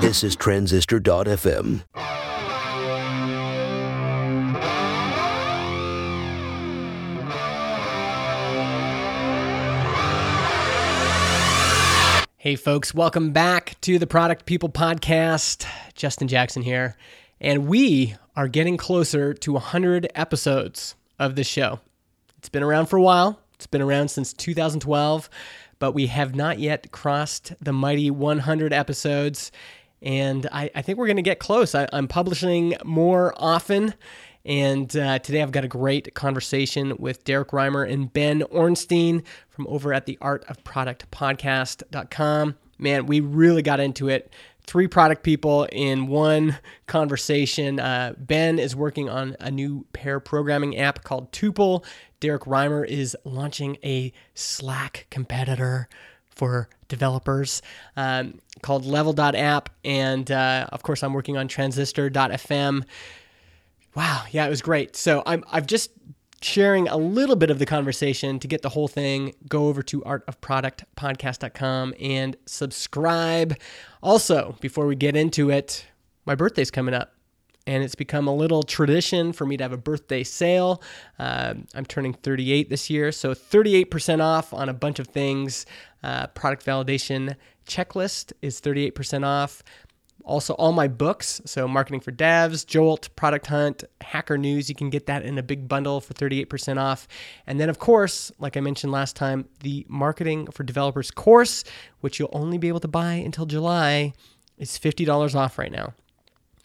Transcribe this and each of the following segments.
This is Transistor.fm. Hey, folks, welcome back to the Product People Podcast. Justin Jackson here. And we are getting closer to 100 episodes of this show. It's been around for a while, it's been around since 2012, but we have not yet crossed the mighty 100 episodes. And I, I think we're going to get close. I, I'm publishing more often. And uh, today I've got a great conversation with Derrick Reimer and Ben Orenstein from over at the Art of Product Podcast.com. Man, we really got into it. Three product people in one conversation. Uh, ben is working on a new pair programming app called Tuple. Derrick Reimer is launching a Slack competitor for developers um, called Level.app. And uh, of course, I'm working on Transistor.fm. Wow, yeah, it was great. So I'm I've just sharing a little bit of the conversation to get the whole thing. Go over to artofproductpodcast.com and subscribe. Also, before we get into it, my birthday's coming up. And it's become a little tradition for me to have a birthday sale. Uh, I'm turning 38 this year, so 38% off on a bunch of things. Uh, product validation checklist is 38% off. Also, all my books, so Marketing for Devs, Jolt, Product Hunt, Hacker News, you can get that in a big bundle for 38% off. And then, of course, like I mentioned last time, the Marketing for Developers course, which you'll only be able to buy until July, is $50 off right now.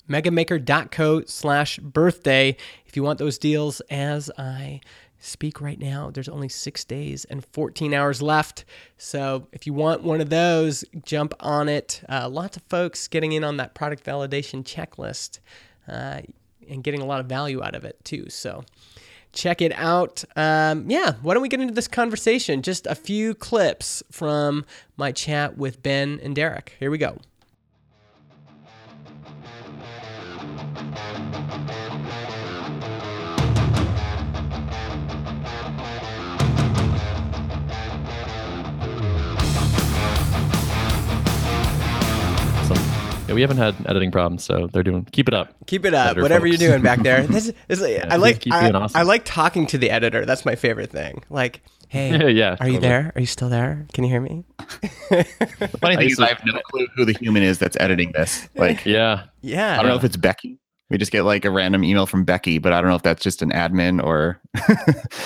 Megamaker.co slash birthday if you want those deals as I speak right now. There's only six days and 14 hours left. So if you want one of those, jump on it. Uh, lots of folks getting in on that product validation checklist uh, and getting a lot of value out of it too. So check it out. Um, yeah, why don't we get into this conversation? Just a few clips from my chat with Ben and Derrick. Here we go. We haven't had editing problems, so they're doing. Keep it up. Keep it up. Editor Whatever folks. you're doing back there. This is, this Yeah, I like. keep I, doing awesome. I like talking to the editor. That's my favorite thing. Like, hey, Yeah, yeah, are you there? Are you still there? Can you hear me? The funny thing use is, I have no clue who the human is that's editing this. Like, yeah, Yeah. I don't know if it's Becky. We just get like a random email from Becky, but I don't know if that's just an admin or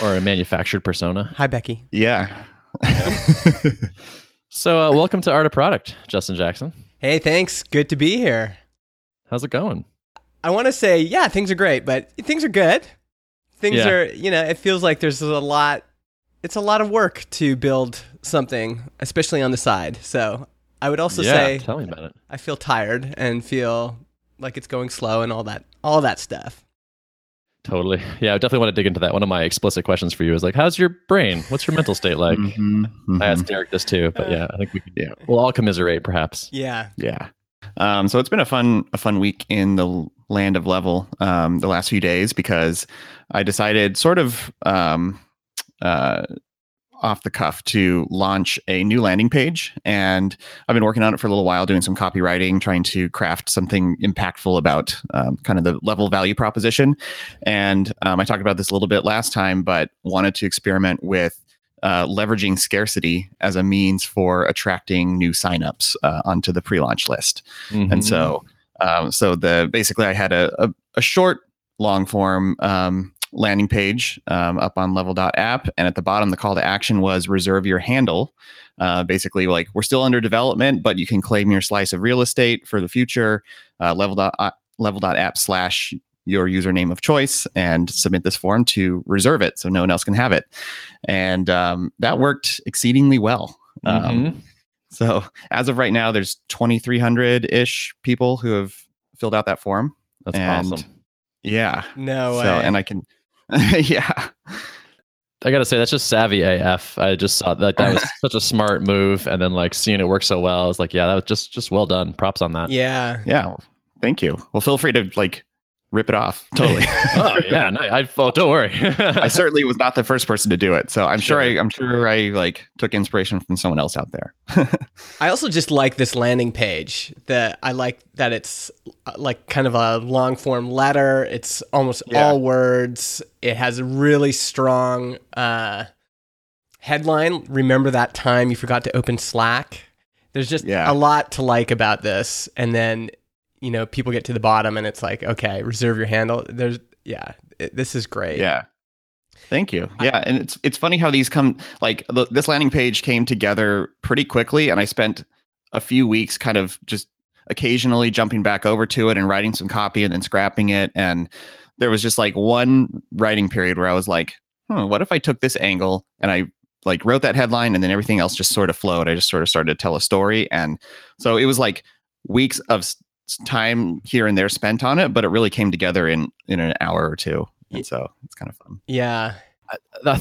or a manufactured persona. Hi, Becky. yeah. So, uh, welcome to Art of Product, Justin Jackson. Hey, thanks. Good to be here. How's it going? I want to say, yeah, things are great, but things are good. Things Yeah. are, you know, it feels like there's a lot. It's a lot of work to build something, especially on the side. So I would also yeah, say tell me about it. I feel tired and feel like it's going slow and all that, all that stuff. Totally. Yeah, I definitely want to dig into that. One of my explicit questions for you is like, how's your brain? What's your mental state like? Mhm, mhm. I asked Derrick this too, but yeah, I think we could, Yeah. we'll all commiserate, perhaps. Yeah. Yeah. Um, so it's been a fun a fun week in the land of level um, the last few days because I decided sort of um, uh, off the cuff to launch a new landing page and I've been working on it for a little while doing some copywriting trying to craft something impactful about um, kind of the level value proposition and um, I talked about this a little bit last time but wanted to experiment with uh, leveraging scarcity as a means for attracting new signups uh, onto the pre-launch list. Mhm. And so, um, so the basically, I had a, a, a short, long form um, landing page um, up on Level.app, and at the bottom, the call to action was reserve your handle. Uh, basically, like we're still under development, but you can claim your slice of real estate for the future. Uh, level dot uh, level.app slash your username of choice and submit this form to reserve it so no one else can have it. And um, that worked exceedingly well. Um, Mhm. so as of right now, there's 2,300 ish people who have filled out that form. that's and- awesome. Yeah. No way. And I can, yeah. I gotta say that's just savvy AF. I just saw that that was such a smart move, and then like seeing it work so well, I was like, yeah, that was just just well done. Props on that. yeah. Yeah. Thank you. Well, feel free to like rip it off. Totally. oh yeah, no, I oh, don't worry. I certainly was not the first person to do it. So I'm sure, I I'm sure I like took inspiration from someone else out there. I also just like this landing page. That I like that it's uh, like kind of a long form letter. It's almost Yeah. all words. It has a really strong uh, headline. Remember that time you forgot to open Slack? There's just Yeah. a lot to like about this. And then you know people get to the bottom and it's like okay, reserve your handle. There's yeah, it, this is great. Yeah. Thank you. Yeah, and it's it's funny how these come like this landing page came together pretty quickly, and I spent a few weeks kind of just occasionally jumping back over to it and writing some copy and then scrapping it. And there was just like one writing period where I was like, hmm, what if I took this angle and I like wrote that headline and then everything else just sort of flowed. I just sort of started to tell a story, and so it was like weeks of time here and there spent on it, but it really came together in in an hour or two. And so it's kind of fun. Yeah.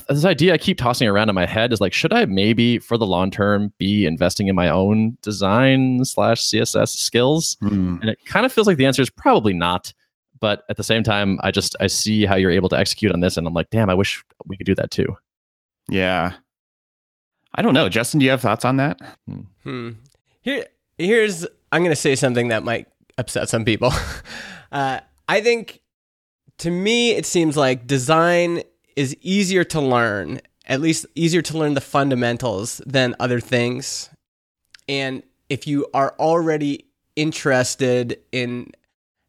This idea I keep tossing around in my head is like, should I maybe for the long term be investing in my own design slash CSS skills? Hmm. And it kind of feels like the answer is probably not. But at the same time, I just I see how you're able to execute on this, and I'm like, damn, I wish we could do that too. Yeah. I don't know. Justin, do you have thoughts on that? Hmm. Here, here's I'm going to say something that might upset some people. uh, I think, to me, it seems like design is easier to learn, at least easier to learn the fundamentals than other things. And if you are already interested in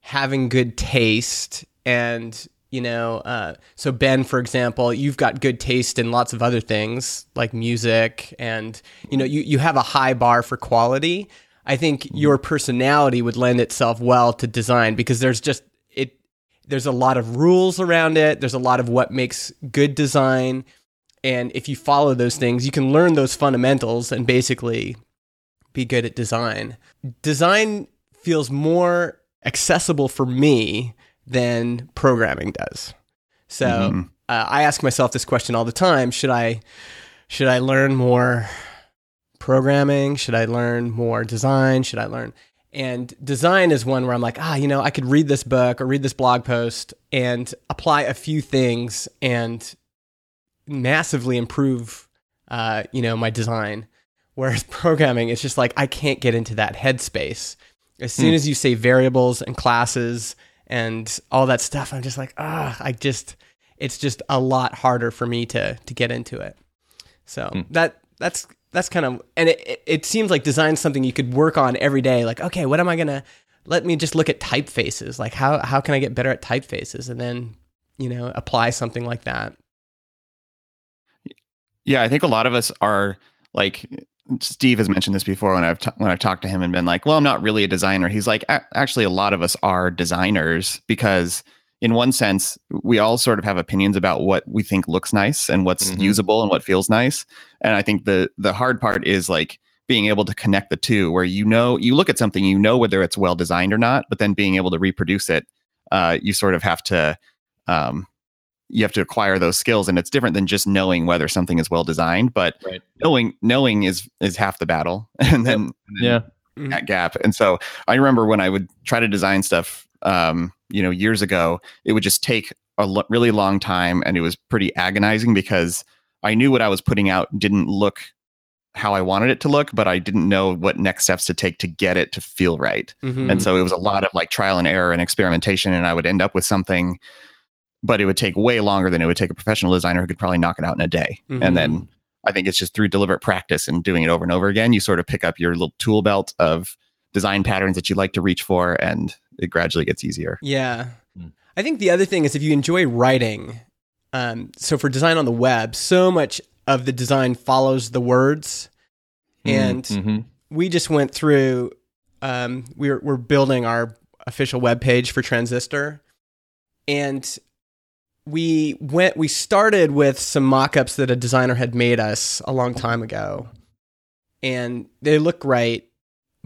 having good taste and you know uh, so ben for example you've got good taste in lots of other things like music and you know you, you have a high bar for quality i think your personality would lend itself well to design because there's just it there's a lot of rules around it there's a lot of what makes good design and if you follow those things you can learn those fundamentals and basically be good at design design feels more accessible for me than programming does. So Mhm. uh, I ask myself this question all the time: Should I should I learn more programming? Should I learn more design? Should I learn? And design is one where I'm like, ah, you know, I could read this book or read this blog post and apply a few things and massively improve, uh, you know, my design. Whereas programming, it's just like I can't get into that headspace. As soon as you say variables and classes and all that stuff, I'm just like, ah, I just, it's just a lot harder for me to to get into it. So that that's that's kind of, and it, it seems like design's something you could work on every day. Like, okay, what am I gonna? Let me just look at typefaces. Like, how how can I get better at typefaces, and then you know apply something like that. Yeah, I think a lot of us are like Steve has mentioned this before when I've t- when I've talked to him and been like, "Well, I'm not really a designer." He's like, "A- "Actually, a lot of us are designers because in one sense, we all sort of have opinions about what we think looks nice and what's Mhm. usable and what feels nice. And I think the the hard part is like being able to connect the two where you know you look at something you know whether it's well designed or not but then being able to reproduce it uh, you sort of have to um, you have to acquire those skills and it's different than just knowing whether something is well designed but Right. knowing knowing is is half the battle and then, and then Yeah. that gap and so i remember when i would try to design stuff um, you know years ago it would just take a lo- really long time and it was pretty agonizing because i knew what i was putting out didn't look how i wanted it to look but i didn't know what next steps to take to get it to feel right Mhm. and so it was a lot of like trial and error and experimentation and i would end up with something but it would take way longer than it would take a professional designer who could probably knock it out in a day Mhm. and then i think it's just through deliberate practice and doing it over and over again you sort of pick up your little tool belt of design patterns that you like to reach for and it gradually gets easier Yeah. Hmm. I think the other thing is if you enjoy writing, um, so for design on the web, so much of the design follows the words. And Mhm. we just went through, um, we're, we're building our official web page for Transistor. And we went, we started with some mock ups that a designer had made us a long time ago. And they look great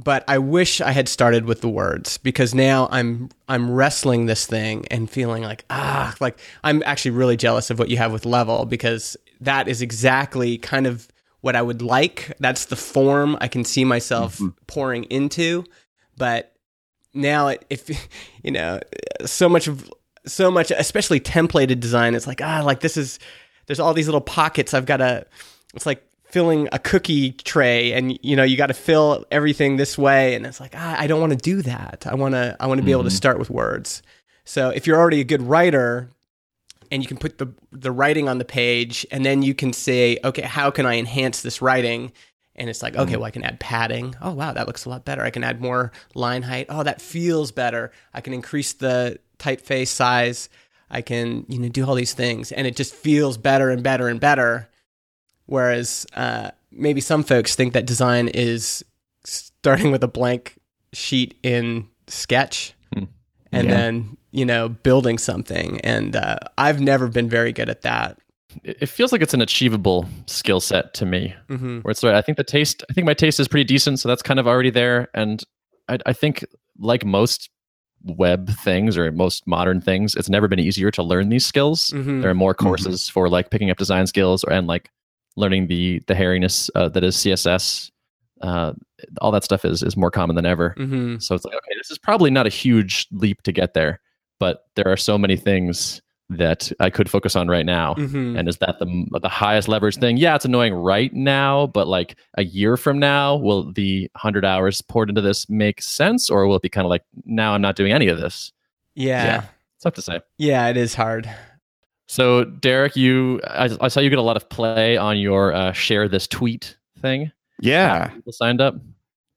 but I wish I had started with the words because now I'm I'm wrestling this thing and feeling like ah like I'm actually really jealous of what you have with level because that is exactly kind of what I would like. That's the form I can see myself pouring into, but now it if you know so much of so much especially templated design it's like ah like this is there's all these little pockets I've got to it's like filling a cookie tray and you know you got to fill everything this way. And it's like ah, I don't want to do that. I want to I want to be able to start with words. So if you're already a good writer and you can put the the writing on the page and then you can say okay how can I enhance this writing? And it's like okay well I can add padding. Oh wow that looks a lot better. I can add more line height. Oh that feels better. I can increase the typeface size. I can you know do all these things. And it just feels better and better and better Whereas uh, maybe some folks think that design is starting with a blank sheet in Sketch Hmm. and Yeah. then you know building something. And uh, I've never been very good at that. It it feels like it's an achievable skill set to me. hmm Where it's right. I think the taste, I think my taste is pretty decent, so that's kind of already there. And I, I think, like most web things or most modern things, it's never been easier to learn these skills. hmm There are more courses for like picking up design skills or, and like learning the the hairiness uh, that is CSS. Uh, all that stuff is is more common than ever. hmm So it's like, okay, this is probably not a huge leap to get there, but there are so many things that I could focus on right now. hmm And is that the the highest leverage thing? Yeah, it's annoying right now, but like a year from now, will the hundred hours poured into this make sense, or will it be kind of like now I'm not doing any of this? Yeah. Yeah. It's tough to say. yeah, it is hard. So Derrick, you I, I saw you get a lot of play on your uh, share this tweet thing. Yeah. People signed up.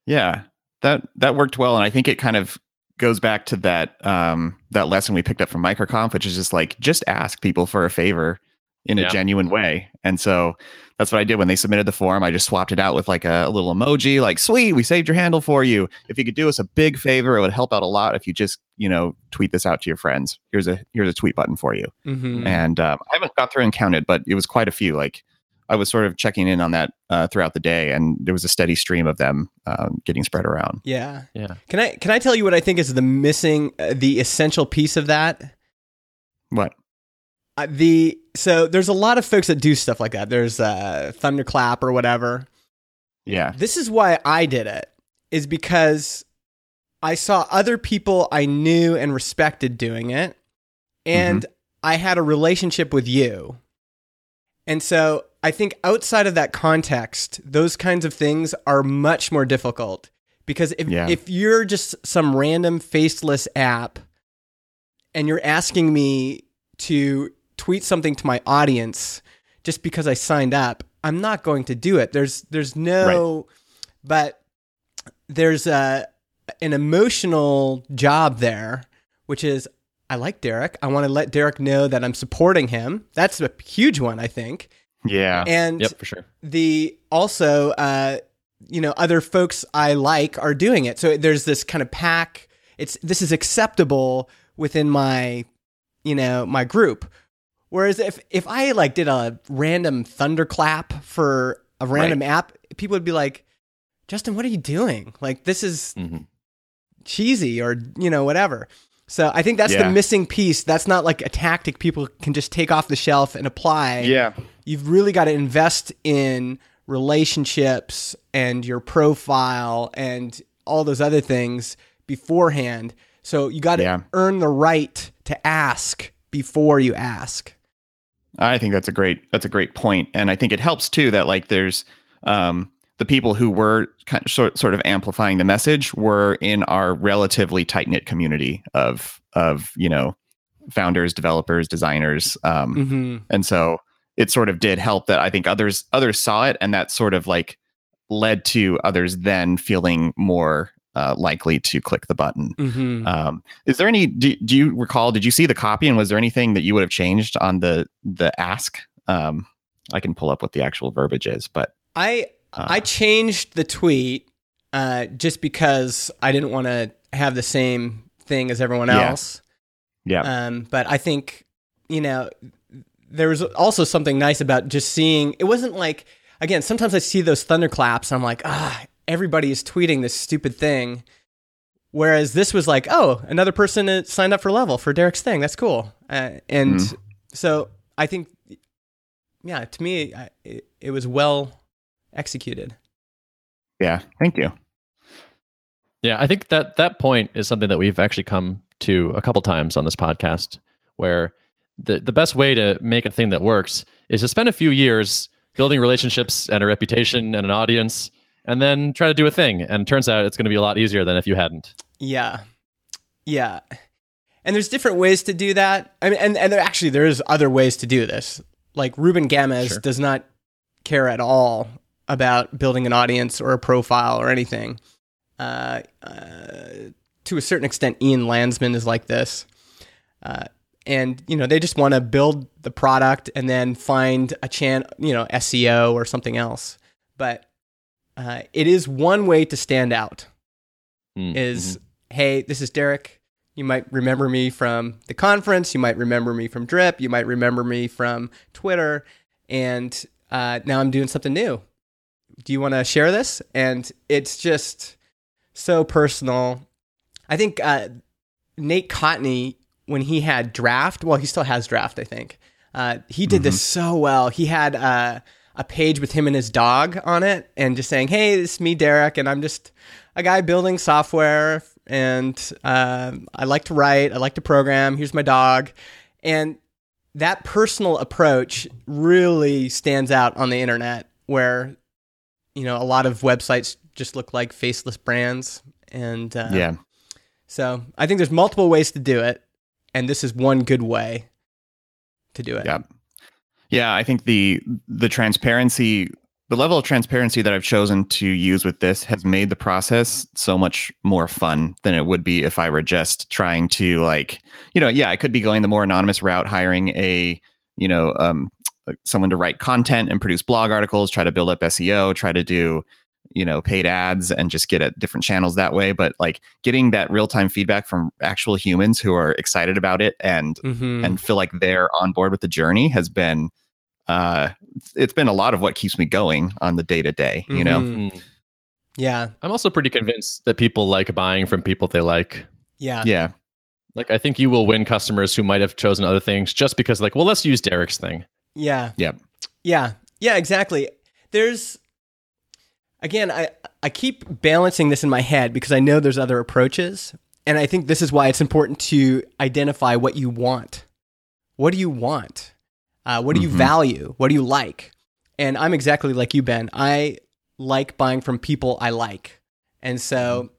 Yeah, that that worked well, and I think it kind of goes back to that um, that lesson we picked up from MicroConf, which is just like just ask people for a favor in a genuine way. And so that's what I did when they submitted the form. I just swapped it out with like a, a little emoji, like "Sweet, we saved your handle for you. If you could do us a big favor, it would help out a lot. If you just you know tweet this out to your friends. Here's a here's a tweet button for you." hmm and um, I haven't got through and counted, but it was quite a few. Like I was sort of checking in on that uh, throughout the day, and there was a steady stream of them um, getting spread around. Yeah. Yeah. Can I can I tell you what I think is the missing uh, the essential piece of that? What? Uh, the so there's a lot of folks that do stuff like that. There's uh, Thunderclap or whatever. Yeah, This is why I did it, is because I saw other people I knew and respected doing it, and I had a relationship with you. And so I think outside of that context, those kinds of things are much more difficult because if, Yeah. if you're just some random faceless app and you're asking me to tweet something to my audience just because I signed up, I'm not going to do it. There's there's no but there's a an emotional job there, which is I like Derrick. I want to let Derrick know that I'm supporting him. That's a huge one, I think. yeah, And Yep, for sure. the also uh you know other folks i like are doing it so there's this kind of pack it's this is acceptable within my you know my group whereas if if i like did a random thunderclap for a random app people would be like justin what are you doing? Like this is hmm cheesy or you know whatever. So i think that's the missing piece. That's not like a tactic people can just take off the shelf and apply. Yeah, you've really got to invest in relationships and your profile and all those other things beforehand. So you got to Yeah. earn the right to ask before you ask. I think that's a great that's a great point, and I think it helps too that like there's um, the people who were kind of sort sort of amplifying the message were in our relatively tight knit community of of you know founders, developers, designers, um, Mm-hmm. and so it sort of did help that I think others others saw it, and that sort of like led to others then feeling more uh, likely to click the button. Mm-hmm. Um, is there any? Do, do you recall? Did you see the copy, and was there anything that you would have changed on the the ask? Um, I can pull up what the actual verbiage is, but I uh, I changed the tweet uh, just because I didn't want to have the same thing as everyone Yeah. else. yeah, Um, but I think, you know, there was also something nice about just seeing it wasn't like again, sometimes I see those thunderclaps and I'm like, ah, everybody is tweeting this stupid thing. Whereas this was like, oh, another person uh, signed up for level for Derrick's thing. That's cool. Uh, and Mhm. so I think, yeah, to me, I, it, it was well executed. yeah. Thank you. Yeah, I think that that point is something that we've actually come to a couple times on this podcast, where the the best way to make a thing that works is to spend a few years building relationships and a reputation and an audience, and then try to do a thing. And it turns out it's going to be a lot easier than if you hadn't. Yeah. Yeah. And there's different ways to do that. I mean, and, and there actually there is other ways to do this. Like Ruben Gamez Sure. does not care at all about building an audience or a profile or anything. Uh, uh, to a certain extent, Ian Landsman is like this. Uh, and you know they just want to build the product and then find a chan you know SEO or something else. But uh, it is one way to stand out Mm, is mhm. hey, this is Derrick. You might remember me from the conference. You might remember me from Drip. You might remember me from Twitter. And uh, now I'm doing something new. Do you want to share this? And it's just so personal. I think uh, Nate Kontny, when he had Draft, well, he still has Draft, I think. Uh, he did this so well. He had uh, a page with him and his dog on it, and just saying, "Hey, this is me, Derrick, and I'm just a guy building software, and uh, I like to write, I like to program. Here's my dog," and that personal approach really stands out on the internet, where you know a lot of websites just look like faceless brands, and uh, yeah. so I think there's multiple ways to do it, and this is one good way to do it. Yeah. Yeah, I think the the transparency the level of transparency that I've chosen to use with this has made the process so much more fun than it would be if I were just trying to like, you know, yeah, I could be going the more anonymous route, hiring a, you know, um someone to write content and produce blog articles, try to build up SEO, try to do, you know, paid ads and just get at different channels that way, but like getting that real-time feedback from actual humans who are excited about it and Mm-hmm. and feel like they're on board with the journey has been uh it's been a lot of what keeps me going on the day to day you know Mhm. Mm. yeah, I'm also pretty convinced that people like buying from people they like. yeah, yeah Like I think you will win customers who might have chosen other things just because like, well, let's use Derrick's thing. yeah, Yep. yeah, yeah. Exactly. There's again, I I keep balancing this in my head because I know there's other approaches, and I think this is why it's important to identify what you want. What do you want? Uh, what do you Mhm. value? What do you like? And I'm exactly like you, Ben. I like buying from people I like, and so,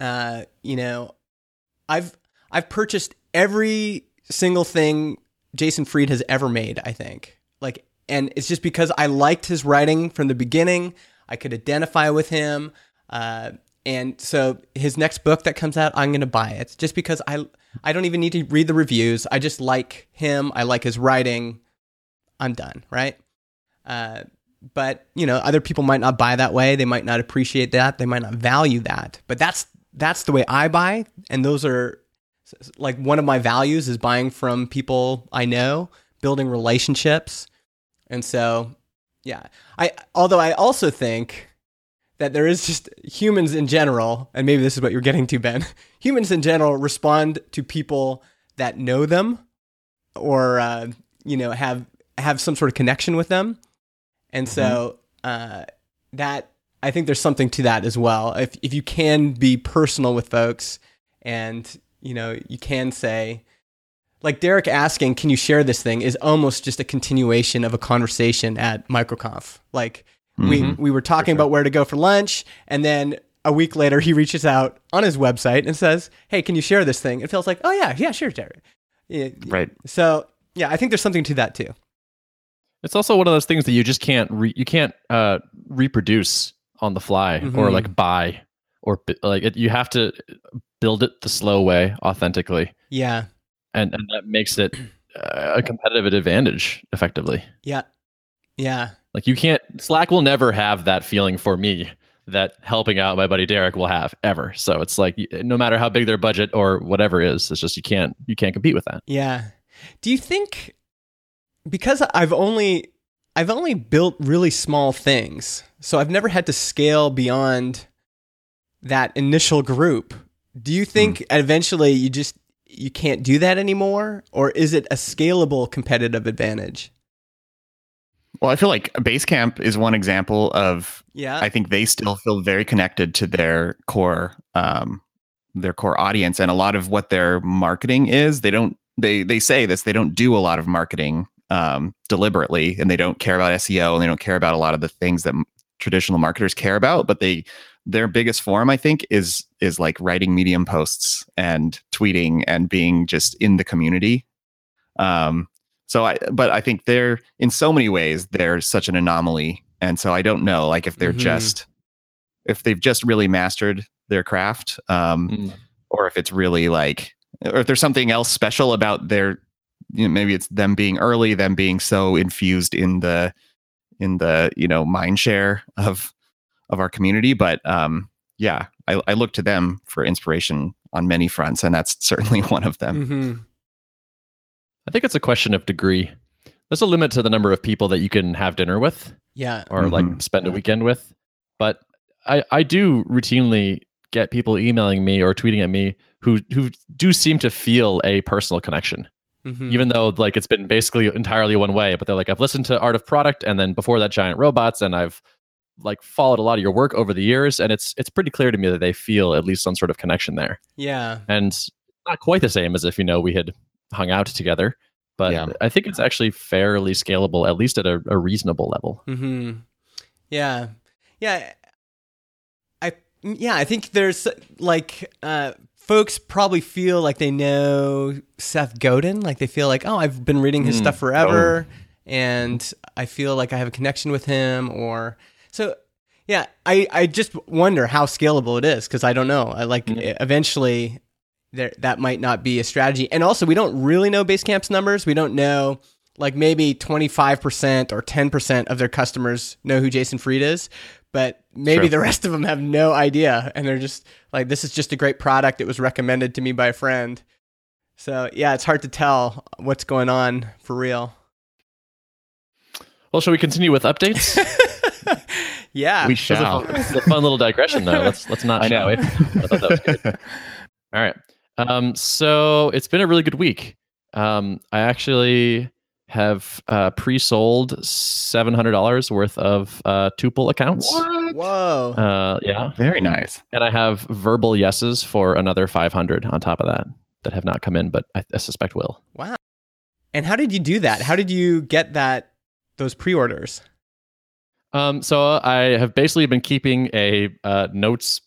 uh, you know, I've I've purchased every single thing Jason Fried has ever made. I think like, and it's just because I liked his writing from the beginning. I could identify with him, uh, and so his next book that comes out, I'm going to buy it just because I I don't even need to read the reviews. I just like him. I like his writing. I'm done, right? Uh, but you know, other people might not buy that way. They might not appreciate that. They might not value that. But that's that's the way I buy, and those are like one of my values is buying from people I know, building relationships, and so yeah. I although I also think that there is just humans in general, and maybe this is what you're getting to, Ben. Humans in general respond to people that know them, or uh, you know have have some sort of connection with them, and so uh, that I think there's something to that as well. If if you can be personal with folks, and you know you can say. Like Derrick asking, "Can you share this thing?" is almost just a continuation of a conversation at MicroConf. Like we Mhm. we were talking sure. about where to go for lunch, and then a week later he reaches out on his website and says, "Hey, can you share this thing?" It feels like, "Oh yeah, yeah, sure, Derrick." Yeah, right So yeah, I think there's something to that too. It's also one of those things that you just can't re- you can't uh, reproduce on the fly or Mhm. like buy or like it, you have to build it the slow way authentically, Yeah, and and that makes it uh, a competitive advantage effectively. yeah, yeah, Like you can't Slack will never have that feeling for me that helping out my buddy Derrick will have ever. So it's like no matter how big their budget or whatever is, it's just you can't you can't compete with that. yeah. Do you think because I've only I've only built really small things, so I've never had to scale beyond that initial group. Do you think eventually you just you can't do that anymore, or is it a scalable competitive advantage? Well, I feel like Basecamp is one example of Yeah. I think they still feel very connected to their core um their core audience and a lot of what their marketing is, they don't they they say this, they don't do a lot of marketing um deliberately and they don't care about SEO and they don't care about a lot of the things that m- traditional marketers care about, but they their biggest form I think is is like writing medium posts and tweeting and being just in the community. Um so I but I think they're in so many ways they're such an anomaly and so I don't know like if they're Mhm. just if they've just really mastered their craft um Mm. or if it's really like or if there's something else special about their you know maybe it's them being early them being so infused in the in the you know mind share of of our community but um yeah I, I look to them for inspiration on many fronts and that's certainly one of them hmm I think it's a question of degree. There's a limit to the number of people that you can have dinner with Yeah. or like Mhm. spend a weekend with. But I, I do routinely get people emailing me or tweeting at me who who do seem to feel a personal connection. Hmm even though like it's been basically entirely one way but they're like i've listened to art of product and then before that giant robots and i've like followed a lot of your work over the years and it's it's pretty clear to me that they feel at least some sort of connection there yeah. and not quite the same as if you know we had hung out together but Yeah. i think it's actually fairly scalable at least at a, a reasonable level hmm Yeah. Yeah. I yeah, I think there's like uh folks probably feel like they know Seth Godin, like they feel like, "Oh, I've been reading his Mm, stuff forever and I feel like I have a connection with him or so yeah, I I just wonder how scalable it is cuz I don't know. I like Mhm. eventually there that might not be a strategy. And also we don't really know Basecamp's numbers. We don't know like maybe 25% or 10% of their customers know who Jason Fried is, but maybe Sure. the rest of them have no idea and they're just like this is just a great product it was recommended to me by a friend. So, yeah, it's hard to tell what's going on for real. well shall we continue with updates yeah. we This is a shall fun, a fun little digression though let's let's not I know. it. I thought that was good. All right. Um, so it's been a really good week. Um, I actually have uh, pre-sold seven hundred dollars worth of uh, Tuple accounts. What? Whoa. Uh, yeah, Very nice. and I have verbal yeses for another five hundred on top of that that have not come in, but I, I suspect will. wow. And how did you do that? How did you get that those pre-orders? Um, so I have basically been keeping a uh, notes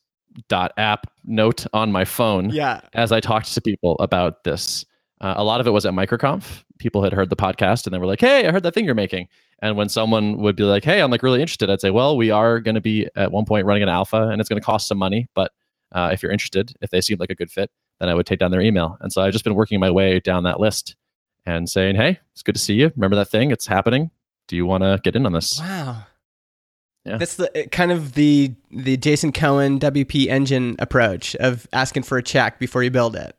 dot app note on my phone Yeah. as I talked to people about this. Uh, a lot of it was at MicroConf. People had heard the podcast and they were like, "Hey, I heard that thing you're making." And when someone would be like, "Hey, I'm like really interested," I'd say, "Well, we are going to be at one point running an alpha, and it's going to cost some money. But uh, if you're interested, if they seem like a good fit, then I would take down their email." And so I've just been working my way down that list and saying, "Hey, it's good to see you. Remember that thing? It's happening. Do you want to get in on this?" Wow. Yeah. That's the kind of the the Jason Cohen WP engine approach of asking for a check before you build it.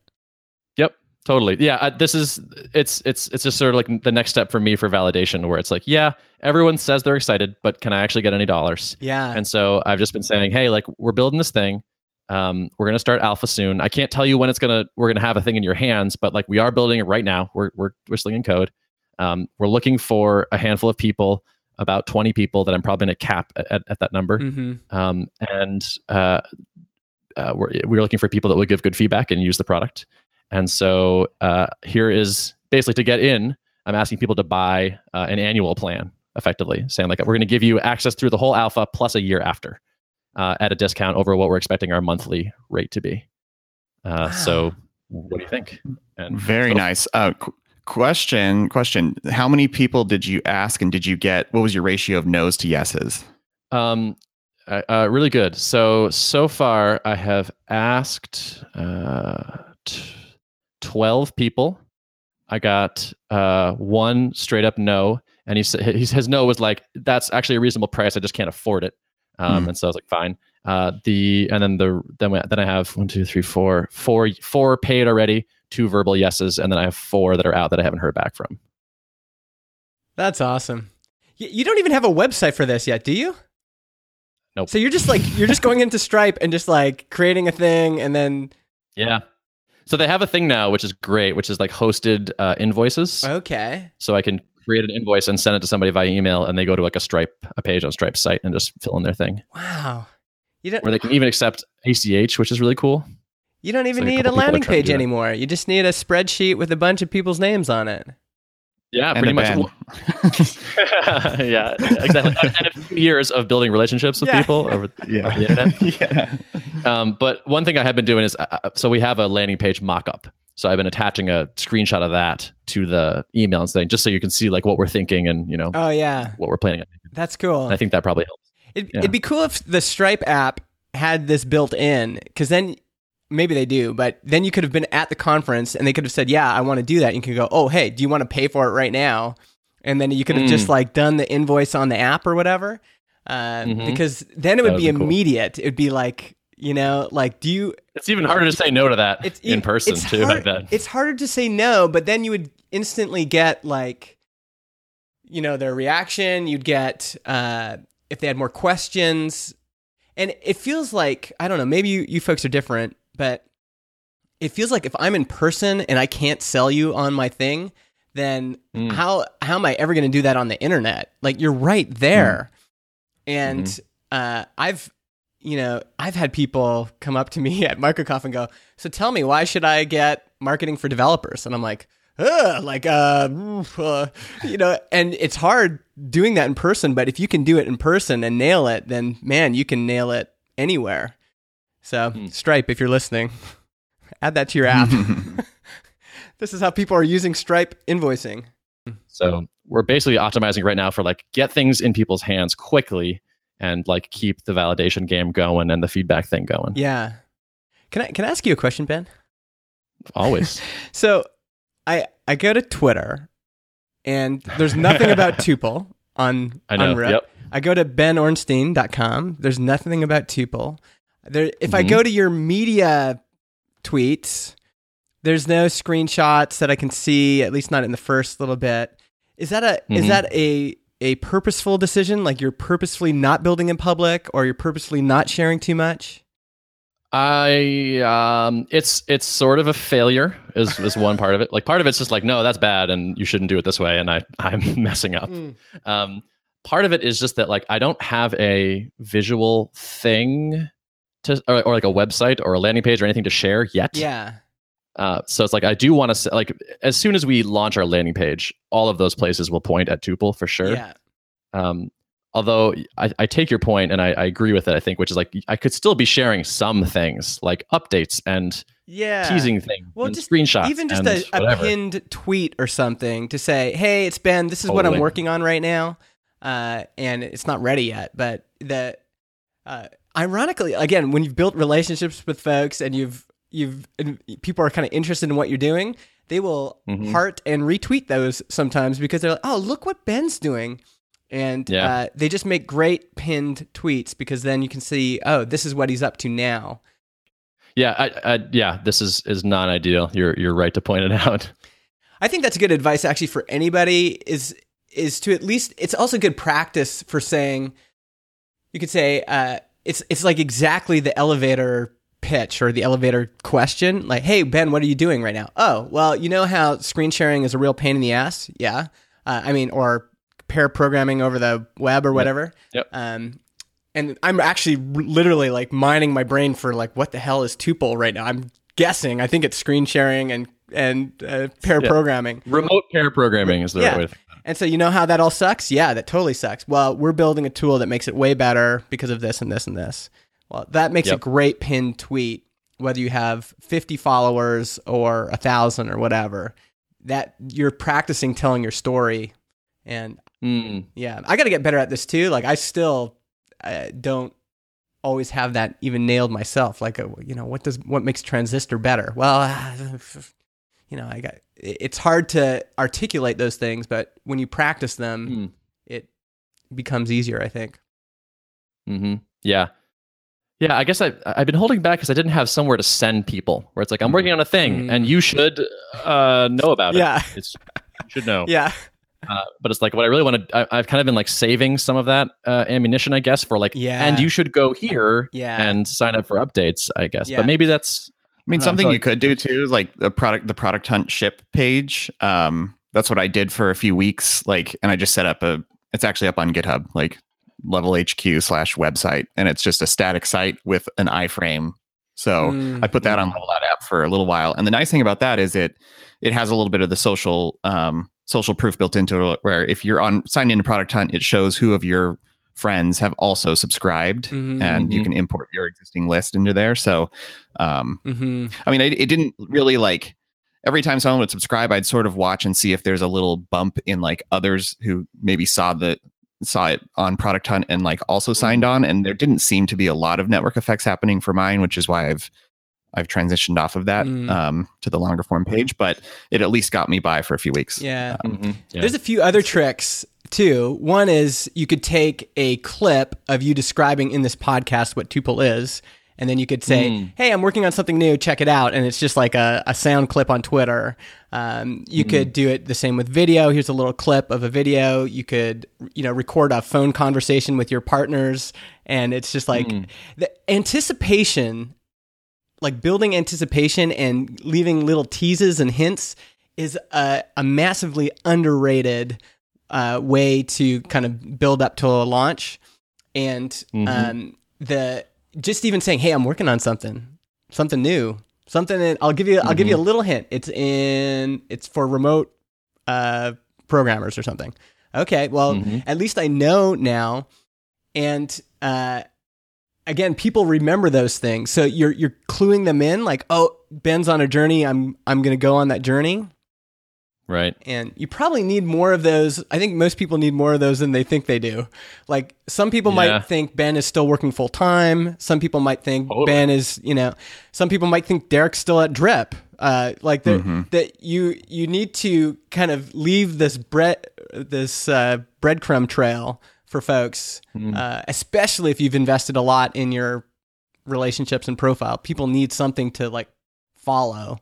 Totally. Yeah, uh, this is it's it's it's just sort of like the next step for me for validation, where it's like, yeah, everyone says they're excited, but can I actually get any dollars? Yeah. And so I've just been saying, hey, like we're building this thing. Um, we're gonna start alpha soon. I can't tell you when it's gonna we're gonna have a thing in your hands, but like we are building it right now. We're we're whistling in code. Um, we're looking for a handful of people, about 20 people that I'm probably gonna cap at, at, at that number. hmm Um, and uh, uh, we're, we're looking for people that will give good feedback and use the product. And so uh, here is basically to get in, I'm asking people to buy uh, an annual plan, effectively saying like we're going to give you access through the whole alpha plus a year after uh, at a discount over what we're expecting our monthly rate to be. Uh, So what do you think? And Very so- nice. Uh, qu- question, question. How many people did you ask and did you get, what was your ratio of no's to yeses? Um, uh, uh, really good. So so far, I have asked uh, t- twelve people. I got uh, one straight up no, and he said his, no was like, "That's actually a reasonable price. I just can't afford it." Um, Hmm. And so I was like, "Fine." Uh, the and then the then we, then I have one, two, three, four, four, four paid already, two verbal yeses, and then I have four that are out that I haven't heard back from. That's awesome. Y- You don't even have a website for this yet, do you? Nope. So you're just like you're just going into Stripe and just like creating a thing and then Yeah. So they have a thing now, which is great, which is like hosted uh, invoices. okay. so I can create an invoice and send it to somebody via email, and they go to like a Stripe, a page on Stripe's site, and just fill in their thing. Wow. You don't Or they can even accept ACH, which is really cool. you don't even need a landing are trying to page anymore. You just need a spreadsheet with a bunch of people's names on it. Yeah, And pretty much. Ben. yeah, exactly. And a few years of building relationships with Yeah. people over, over the internet. yeah. Um, but one thing I have been doing is, uh, uh, so we have a landing page mock-up. So I've been attaching a screenshot of that to the email and saying, just so you can see like what we're thinking and you know Oh yeah, what we're planning. on. that's cool. And I think that probably helps. It, Yeah. It'd be cool if the Stripe app had this built in, because then maybe they do, but then you could have been at the conference and they could have said, "Yeah, I want to do that." And you can go, "Oh, hey, do you want to pay for it right now?" And then you could have Mm. just like done the invoice on the app or whatever, uh, Mhm. because then it would be be cool. immediate. It'd be like, you know, like do you? It's even harder to say no to that It's in person it's too. hard- I bet. It's harder to say no, but then you would instantly get like, you know, their reaction. You'd get uh, if they had more questions, and it feels like I don't know. Maybe you, you folks are different, but it feels like if I'm in person and I can't sell you on my thing, then Mm. how how am I ever going to do that on the internet? Like you're right there, and Mhm. uh, I've you know I've had people come up to me at MicroConf and go, "So tell me, why should I get marketing for developers?" And I'm like. Ugh, like uh, uh, you know, and it's hard doing that in person. But if you can do it in person and nail it, then man, you can nail it anywhere. So Hmm. Stripe, if you're listening, add that to your app. this is how people are using Stripe invoicing. So we're basically optimizing right now for like get things in people's hands quickly and like keep the validation game going and the feedback thing going. Yeah. Can I can I ask you a question, Ben? Always. So I I go to Twitter and there's nothing about Tuple on I know. on Rip. Yep. I go to benorenstein.com. There's nothing about Tuple. There if I Mhm. go to your media tweets, there's no screenshots that I can see, at least not in the first little bit. Is that a is Mhm. that a a purposeful decision like you're purposefully not building in public or you're purposefully not sharing too much? I um it's it's sort of a failure is is one part of it. Like part of it's just like no, that's bad and you shouldn't do it this way and I I'm messing up. Mm. Um part of it is just that like I don't have a visual thing to or, or like a website or a landing page or anything to share yet. Yeah. Uh, so it's like I do want to like as soon as we launch our landing page, all of those places will point at Tuple for sure. Yeah. Um, although I, I take your point and I, I agree with it. I think which is like I could still be sharing some things like updates and Yeah. teasing things Well, and just screenshots, even just a, a pinned tweet or something to say, "Hey, it's Ben. This is what I'm working on right now, uh, and it's not ready yet." But the uh, ironically, again, when you've built relationships with folks and you've you've and people are kind of interested in what you're doing, they will Mhm. heart and retweet those sometimes because they're like, "Oh, look what Ben's doing." And Yeah. uh, they just make great pinned tweets because then you can see, oh, this is what he's up to now. Yeah, I, I, yeah. This is is not ideal. You're you're right to point it out. I think that's good advice actually for anybody is is to at least it's also good practice for saying you could say uh, it's it's like exactly the elevator pitch or the elevator question like hey Ben what are you doing right now oh well you know how screen sharing is a real pain in the ass yeah uh, I mean or pair programming over the web or whatever Yep. um and I'm actually literally like mining my brain for like what the hell is tuple right now I'm guessing I think it's screen sharing and and uh, pair Yeah. programming Remote pair programming is the Yeah. right way. And so you know how that all sucks? Yeah, that totally sucks. Well, we're building a tool that makes it way better because of this and this and this. Well, that makes a great pinned tweet, whether you have 50 followers or a thousand or whatever. That you're practicing telling your story. And Mm, yeah, I got to get better at this too. Like I still uh, don't always have that even nailed myself. Like, uh, you know, what does what makes transistor better? Well, you know, I got it's hard to articulate those things, but when you practice them, mm, it becomes easier. I think. hmm Yeah. Yeah, I guess I I've been holding back because I didn't have somewhere to send people. Where it's like I'm working on a thing, Mm. and you should uh, know about it. Yeah. it's, you should know. Yeah, Uh, but it's like what I really want to. I've kind of been like saving some of that uh, ammunition, I guess, for like. Yeah. And you should go here Yeah. and sign up for updates, I guess. Yeah. But maybe that's I mean, Uh, something so- you could do too is like the product, the product hunt ship page. Um, that's what I did for a few weeks. Like, and I just set up a. It's actually up on GitHub, like Level HQ slash website, and it's just a static site with an iframe. So Mm. I put that on Level app for a little while, and the nice thing about that is it it has a little bit of the social um, social proof built into it, where if you're on signed into Product Hunt, it shows who of your friends have also subscribed, Mhm. and you Mhm. can import your existing list into there. So, um, Mm-hmm. I mean, it, it didn't really like every time someone would subscribe, I'd sort of watch and see if there's a little bump in like others who maybe saw the saw it on Product Hunt and like also signed on, and there didn't seem to be a lot of network effects happening for mine, which is why I've I've transitioned off of that Mm. um, to the longer form page, but it at least got me by for a few weeks. Yeah. Mhm. Yeah. There's a few other tricks too. One is you could take a clip of you describing in this podcast what Tuple is, and then you could say, Mm. "Hey, I'm working on something new. Check it out." And it's just like a, a sound clip on Twitter. Um, you could do it the same with video. Here's a little clip of a video. You could, you know, record a phone conversation with your partners, and it's just like the anticipation like building anticipation and leaving little teases and hints is a, a massively underrated uh, way to kind of build up to a launch. And um, the just even saying, "Hey, I'm working on something, something new, something." In, I'll give you, I'll give you a little hint. It's in, it's for remote uh, programmers or something. Okay, well, at least I know now. And uh, again, people remember those things. So you're you're cluing them in, like, oh, Ben's on a journey. I'm I'm going to go on that journey. Right. And you probably need more of those. I think most people need more of those than they think they do. Like some people Yeah. might think Ben is still working full time. Some people might think Totally. Ben is, you know, some people might think Derrick's still at Drip. Uh, like that, that you you need to kind of leave this bread this uh, breadcrumb trail for folks, uh, especially if you've invested a lot in your relationships and profile. People need something to like follow.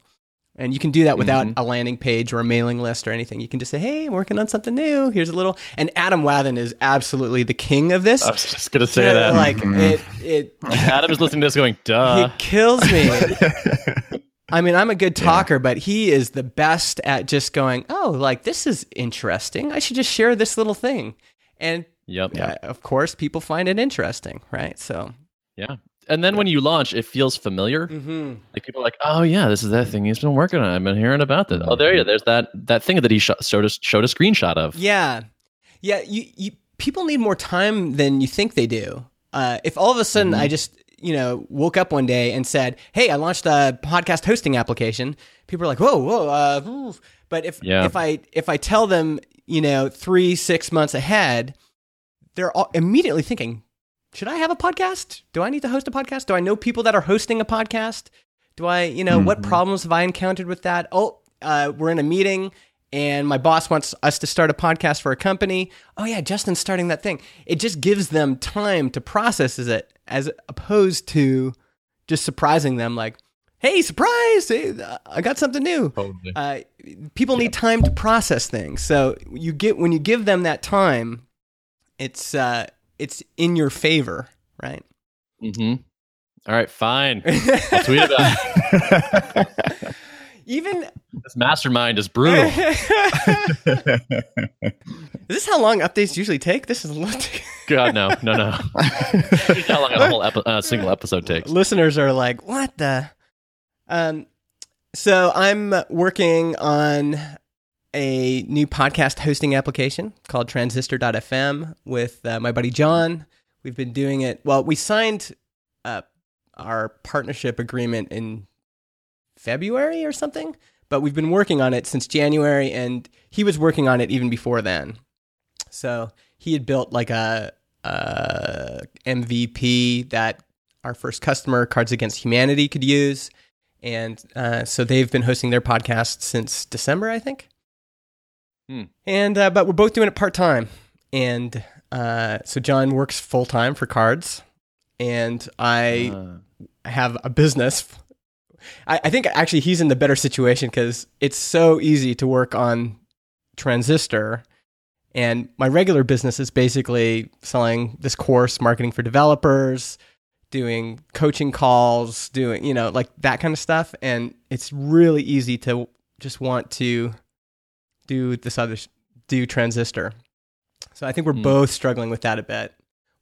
And you can do that without a landing page or a mailing list or anything. You can just say, "Hey, I'm working on something new. Here's a little." And Adam Wathan is absolutely the king of this. I was just gonna say Yeah, that. Like it, it, Adam is listening to this, going, "Duh." he kills me. I mean, I'm a good talker, but he is the best at just going, "Oh, like this is interesting. I should just share this little thing." And Yep. uh, of course, people find it interesting, right? So, Yeah. And then when you launch, it feels familiar. Mm-hmm. Like people are like, "Oh yeah, this is that thing he's been working on. I've been hearing about this. Oh, there you. There's that that thing that he sh- showed us showed a screenshot of. Yeah, yeah. You, you people need more time than you think they do. Uh, if all of a sudden Mm-hmm. I just you know woke up one day and said, "Hey, I launched a podcast hosting application," people are like, "Whoa, whoa." Uh, but if Yeah. if I if I tell them, you know, three six months ahead, they're all immediately thinking, "Should I have a podcast? Do I need to host a podcast? Do I know people that are hosting a podcast? Do I, you know, what problems have I encountered with that? Oh, uh, we're in a meeting and my boss wants us to start a podcast for a company. Oh yeah, Justin's starting that thing. It just gives them time to process it as opposed to just surprising them like, "Hey, surprise! Hey, I got something new." Totally. Uh, people need time to process things. So you get when you give them that time, it's uh, it's in your favor, right? Mm-hmm. All right, fine. I'll tweet about it. Even This mastermind is brutal. is this how long updates usually take? This is a little. God, no, no, no. How long a whole epi- uh, single episode takes? listeners are like, "What the?" Um, so I'm working on a new podcast hosting application called Transistor.fm with uh, my buddy John. We've been doing it. Well, we signed uh, our partnership agreement in February or something, but we've been working on it since January, and he was working on it even before then. So he had built like a, MVP that our first customer, Cards Against Humanity, could use, and uh, so they've been hosting their podcast since December, I think. Hmm. And uh, but we're both doing it part time, and uh, so John works full time for Cards, and I Uh, have a business. I, I think actually he's in the better situation because it's so easy to work on Transistor. And my regular business is basically selling this course, marketing for developers, doing coaching calls, doing, you know, like that kind of stuff. And it's really easy to just want to do this other do transistor. So I think we're Hmm. both struggling with that a bit.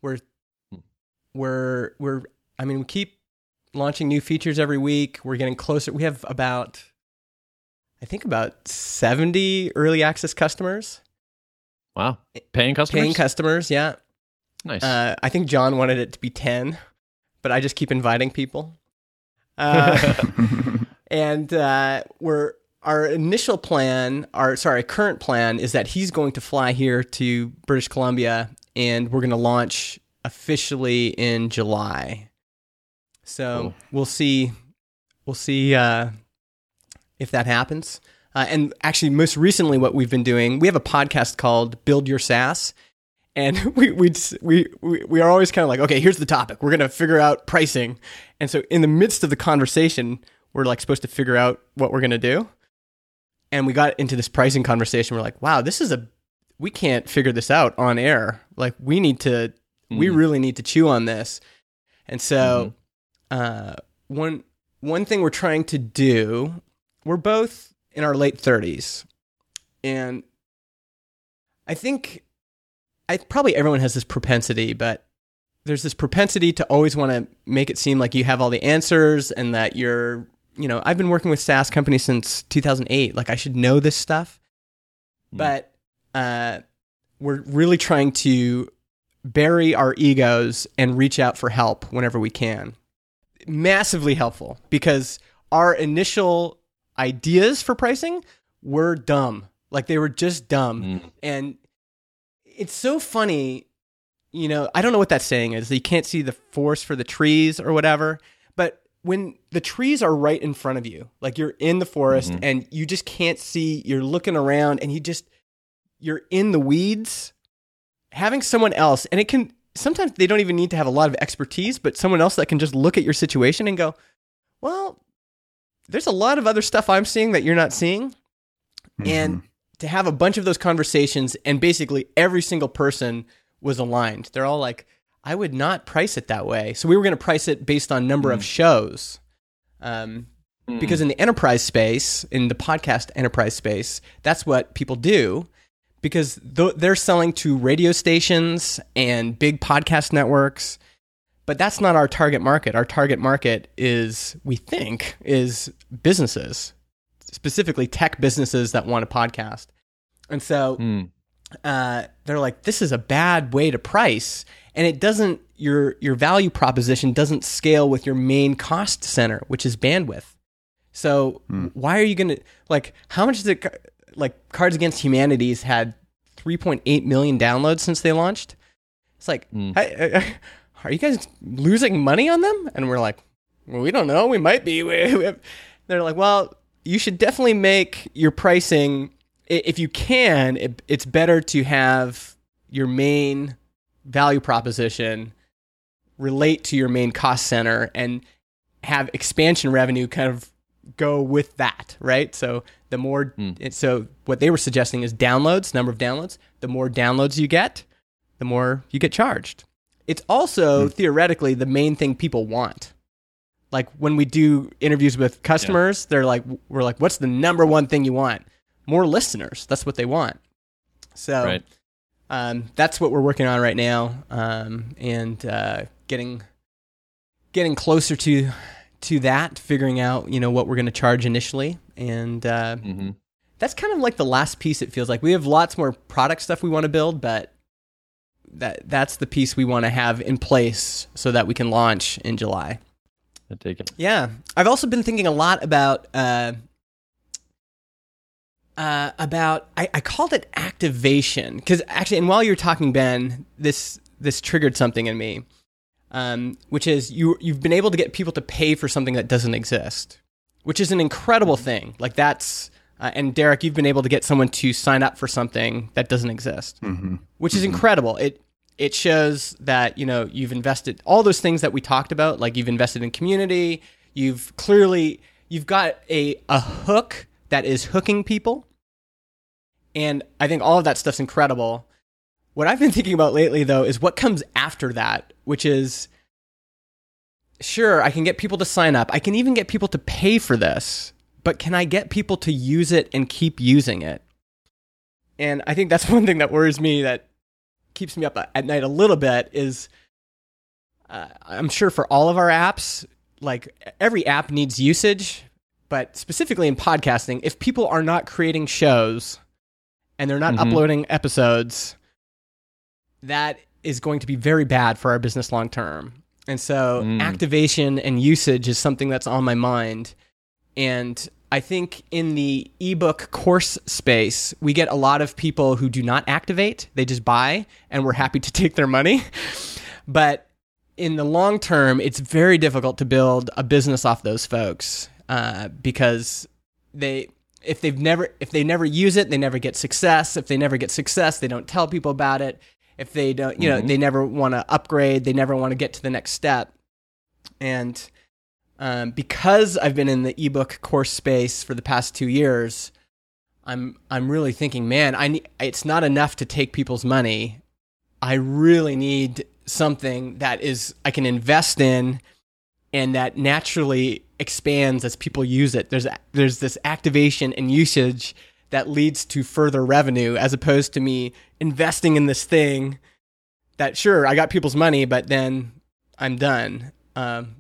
We're Hmm. we're we're I mean we keep launching new features every week. We're getting closer. We have about I think about 70 early access customers. Wow. Paying customers? Paying customers, yeah. nice. Uh, I think John wanted it to be 10, but I just keep inviting people. Uh, and uh, we're our initial plan, our sorry, current plan is that he's going to fly here to British Columbia, and we're going to launch officially in July. So Cool. we'll see, we'll see uh, if that happens. Uh, and actually, most recently, what we've been doing, we have a podcast called "Build Your SaaS," and we we we we, are always kind of like, okay, here's the topic. We're gonna figure out pricing, and so in the midst of the conversation, we're like supposed to figure out what we're gonna do. And we got into this pricing conversation. We're like, wow, this is a we can't figure this out on air. Like, we need to, we Mm. really need to chew on this. And so, uh, one one thing we're trying to do, we're both in our late thirties, and I think I probably everyone has this propensity, but there's this propensity to always want to make it seem like you have all the answers and that you're, you know, I've been working with SaaS companies since 2008. Like I should know this stuff. Mm. But uh, we're really trying to bury our egos and reach out for help whenever we can. Massively helpful because our initial ideas for pricing were dumb. Like they were just dumb. Mm. And it's so funny, you know, I don't know what that saying is. You can't see the forest for the trees or whatever. When the trees are right in front of you, like you're in the forest Mhm. and you just can't see, you're looking around and you just, you're in the weeds, having someone else, and it can, sometimes they don't even need to have a lot of expertise, but someone else that can just look at your situation and go, well, there's a lot of other stuff I'm seeing that you're not seeing. And to have a bunch of those conversations and basically every single person was aligned. They're all like i would not price it that way. So we were going to price it based on number of shows. Um, Mm. because in the enterprise space in the podcast enterprise space that's what people do. Because th- they're selling to radio stations and big podcast networks. But that's not our target market. Our target market is we think is businesses specifically tech businesses that want a podcast. And so Mm. uh, they're like, this is a bad way to price, and it doesn't your your value proposition doesn't scale with your main cost center, which is bandwidth. So why are you gonna like? How much is it? Like Cards Against Humanity's had 3.8 million downloads since they launched. It's like, Mm. "Hey, uh, are you guys losing money on them? And we're like, well, we don't know. We might be. We- we- They're like, well, you should definitely make your pricing if you can. It, it's better to have your main value proposition relate to your main cost center and have expansion revenue kind of go with that, right? So the more, hmm. it- so what they were suggesting is downloads, number of downloads. The more downloads you get, the more you get charged. It's also hmm. theoretically the main thing people want. Like when we do interviews with customers, they're like, we're like, what's the number one thing you want? More listeners. That's what they want. So Right. Um, that's what we're working on right now, um, and uh, getting getting closer to to that, figuring out you know what we're going to charge initially, and uh, hmm that's kind of like the last piece. It feels like we have lots more product stuff we want to build, but that that's the piece we want to have in place so that we can launch in July. I take it. Yeah, I've also been thinking a lot about uh, uh, about I, I called it activation because actually, and while you're talking, Ben, this this triggered something in me, um, which is you you've been able to get people to pay for something that doesn't exist, which is an incredible thing. Like that's uh, and Derrick, you've been able to get someone to sign up for something that doesn't exist Mhm. which is incredible. It it shows that you know you've invested all those things that we talked about, like you've invested in community. You've clearly you've got a a hook that is hooking people, and I think all of that stuff's incredible. What I've been thinking about lately, though, is what comes after that, which is sure I can get people to sign up. I can even get people to pay for this, but can I get people to use it and keep using it? and I think that's one thing that worries me that keeps me up at night a little bit is uh, I'm sure for all of our apps, like every app needs usage, but specifically in podcasting, if people are not creating shows and they're not Mhm. uploading episodes, that is going to be very bad for our business long term. And so Mm. activation and usage is something that's on my mind. And I think in the ebook course space, we get a lot of people who do not activate, they just buy, and we're happy to take their money. But in the long term, it's very difficult to build a business off those folks uh, because they if they've never if they never use it, they never get success. If they never get success, they don't tell people about it. If they don't, you know, they never want to upgrade. They never want to get to the next step. And um, because I've been in the ebook course space for the past two years, I'm I'm really thinking, man, I need, it's not enough to take people's money. I really need something that is I can invest in and that naturally expands as people use it. There's there's this activation and usage that leads to further revenue as opposed to me investing in this thing that sure I got people's money but then I'm done. Um,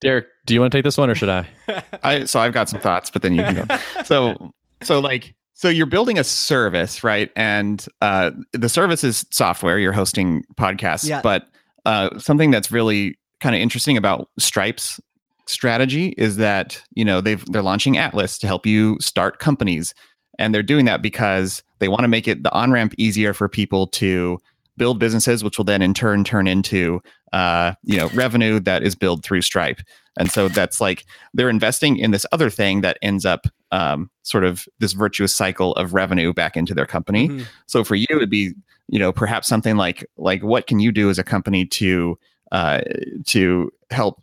Derrick, do you want to take this one or should I? I so I've got some thoughts, but then you can go. so so like so you're building a service, right? And uh, the service is software. You're hosting podcasts, Yeah. but uh, something that's really kind of interesting about Stripe's strategy is that you know they've they're launching Atlas to help you start companies, and they're doing that because they want to make it the on ramp easier for people to build businesses, which will then in turn turn into uh, you know revenue that is billed through Stripe. And so that's like they're investing in this other thing that ends up um, sort of this virtuous cycle of revenue back into their company. mhm. So for you, it'd be you know perhaps something like like what can you do as a company to uh, to help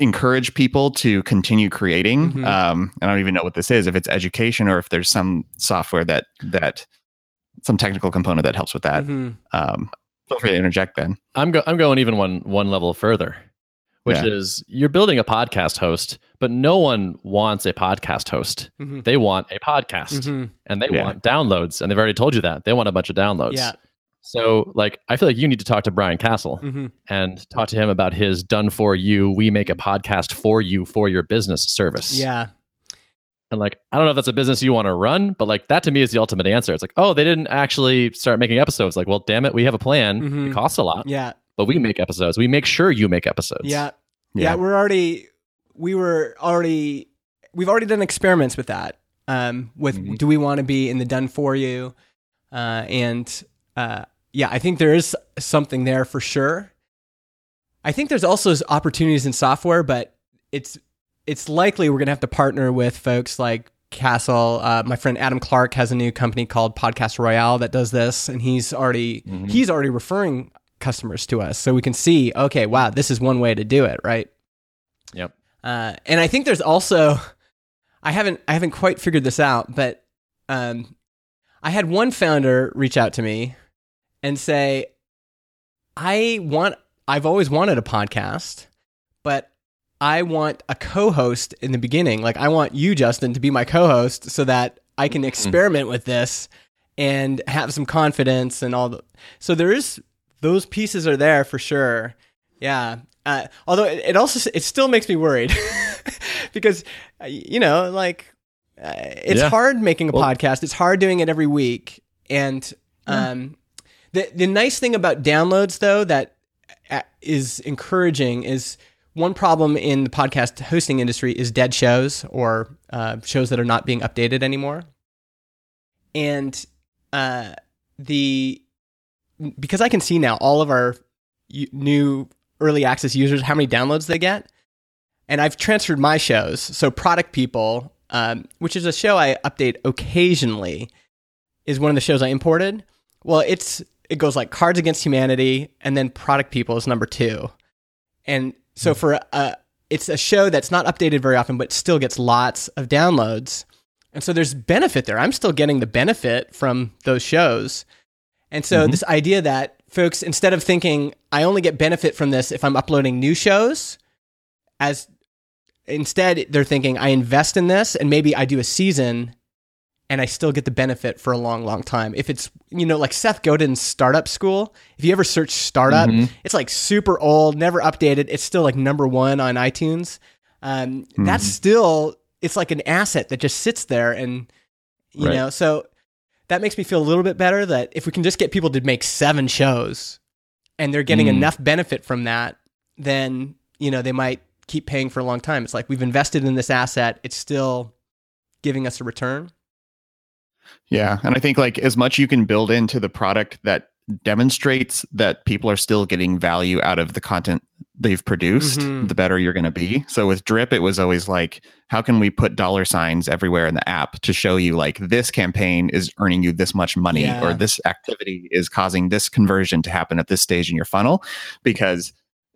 encourage people to continue creating. Mhm. Um, I don't even know what this is, if it's education or if there's some software that that some technical component that helps with that. Mhm. Um, feel free to interject, Ben. I'm go- I'm going even one one level further, which Yeah. is you're building a podcast host, but no one wants a podcast host. Mhm. They want a podcast, Mhm. and they Yeah. want downloads, and they've already told you that they want a bunch of downloads. Yeah. So, like, I feel like you need to talk to Brian Casel Mhm. and talk to him about his done for you. We make a podcast for you for your business service. Yeah. And like, I don't know if that's a business you want to run, but like that to me is the ultimate answer. It's like, oh, they didn't actually start making episodes. Like, well, damn it, we have a plan. Mhm. It costs a lot, Yeah. but we make episodes. We make sure you make episodes. Yeah. yeah. we're already we were already we've already done experiments with that. Um, with Mhm. do we want to be in the done for you? Uh, and uh, yeah, I think there is something there for sure. I think there's also opportunities in software, but it's it's likely we're gonna have to partner with folks like Casel. Uh, my friend Adam Clark has a new company called Podcast Royale that does this, and he's already Mhm. he's already referring customers to us, so we can see, okay, wow, this is one way to do it, right? Yep. Uh, and I think there's also, I haven't I haven't quite figured this out, but um, I had one founder reach out to me and say, I want I've always wanted a podcast, but I want a co-host in the beginning. Like I want you, Justin, to be my co-host so that I can experiment with this and have some confidence and all the so there is those pieces are there for sure. Yeah. Uh, although it, it also it still makes me worried because uh, you know like uh, it's Yeah. hard making a Well- podcast. It's hard doing it every week. And um, the the nice thing about downloads though that uh, encouraging is one problem in the podcast hosting industry is dead shows or uh, shows that are not being updated anymore. And uh, the because I can see now all of our new early access users how many downloads they get, and I've transferred my shows. So product people, um, which is a show I update occasionally, is one of the shows I imported. Well, it's it goes like Cards Against Humanity, and then Product People is number two, and so for a it's a show that's not updated very often, but still gets lots of downloads. And so there's benefit there. I'm still getting the benefit from those shows. And so Mhm. this idea that folks, instead of thinking I only get benefit from this if I'm uploading new shows, as instead they're thinking I invest in this and maybe I do a season and I still get the benefit for a long, long time. If it's, you know, like Seth Godin's startup school, if you ever search startup, Mhm. it's like super old, never updated. It's still like number one on iTunes. Um, That's still, it's like an asset that just sits there. And, you Right. know, so that makes me feel a little bit better that if we can just get people to make seven shows and they're getting Mm. enough benefit from that, then, you know, they might keep paying for a long time. It's like we've invested in this asset, it's still giving us a return. Yeah, and I think like as much you can build into the product that demonstrates that people are still getting value out of the content they've produced, Mhm. the better you're going to be. So with Drip, it was always like, how can we put dollar signs everywhere in the app to show you like this campaign is earning you this much money Yeah. or this activity is causing this conversion to happen at this stage in your funnel? Because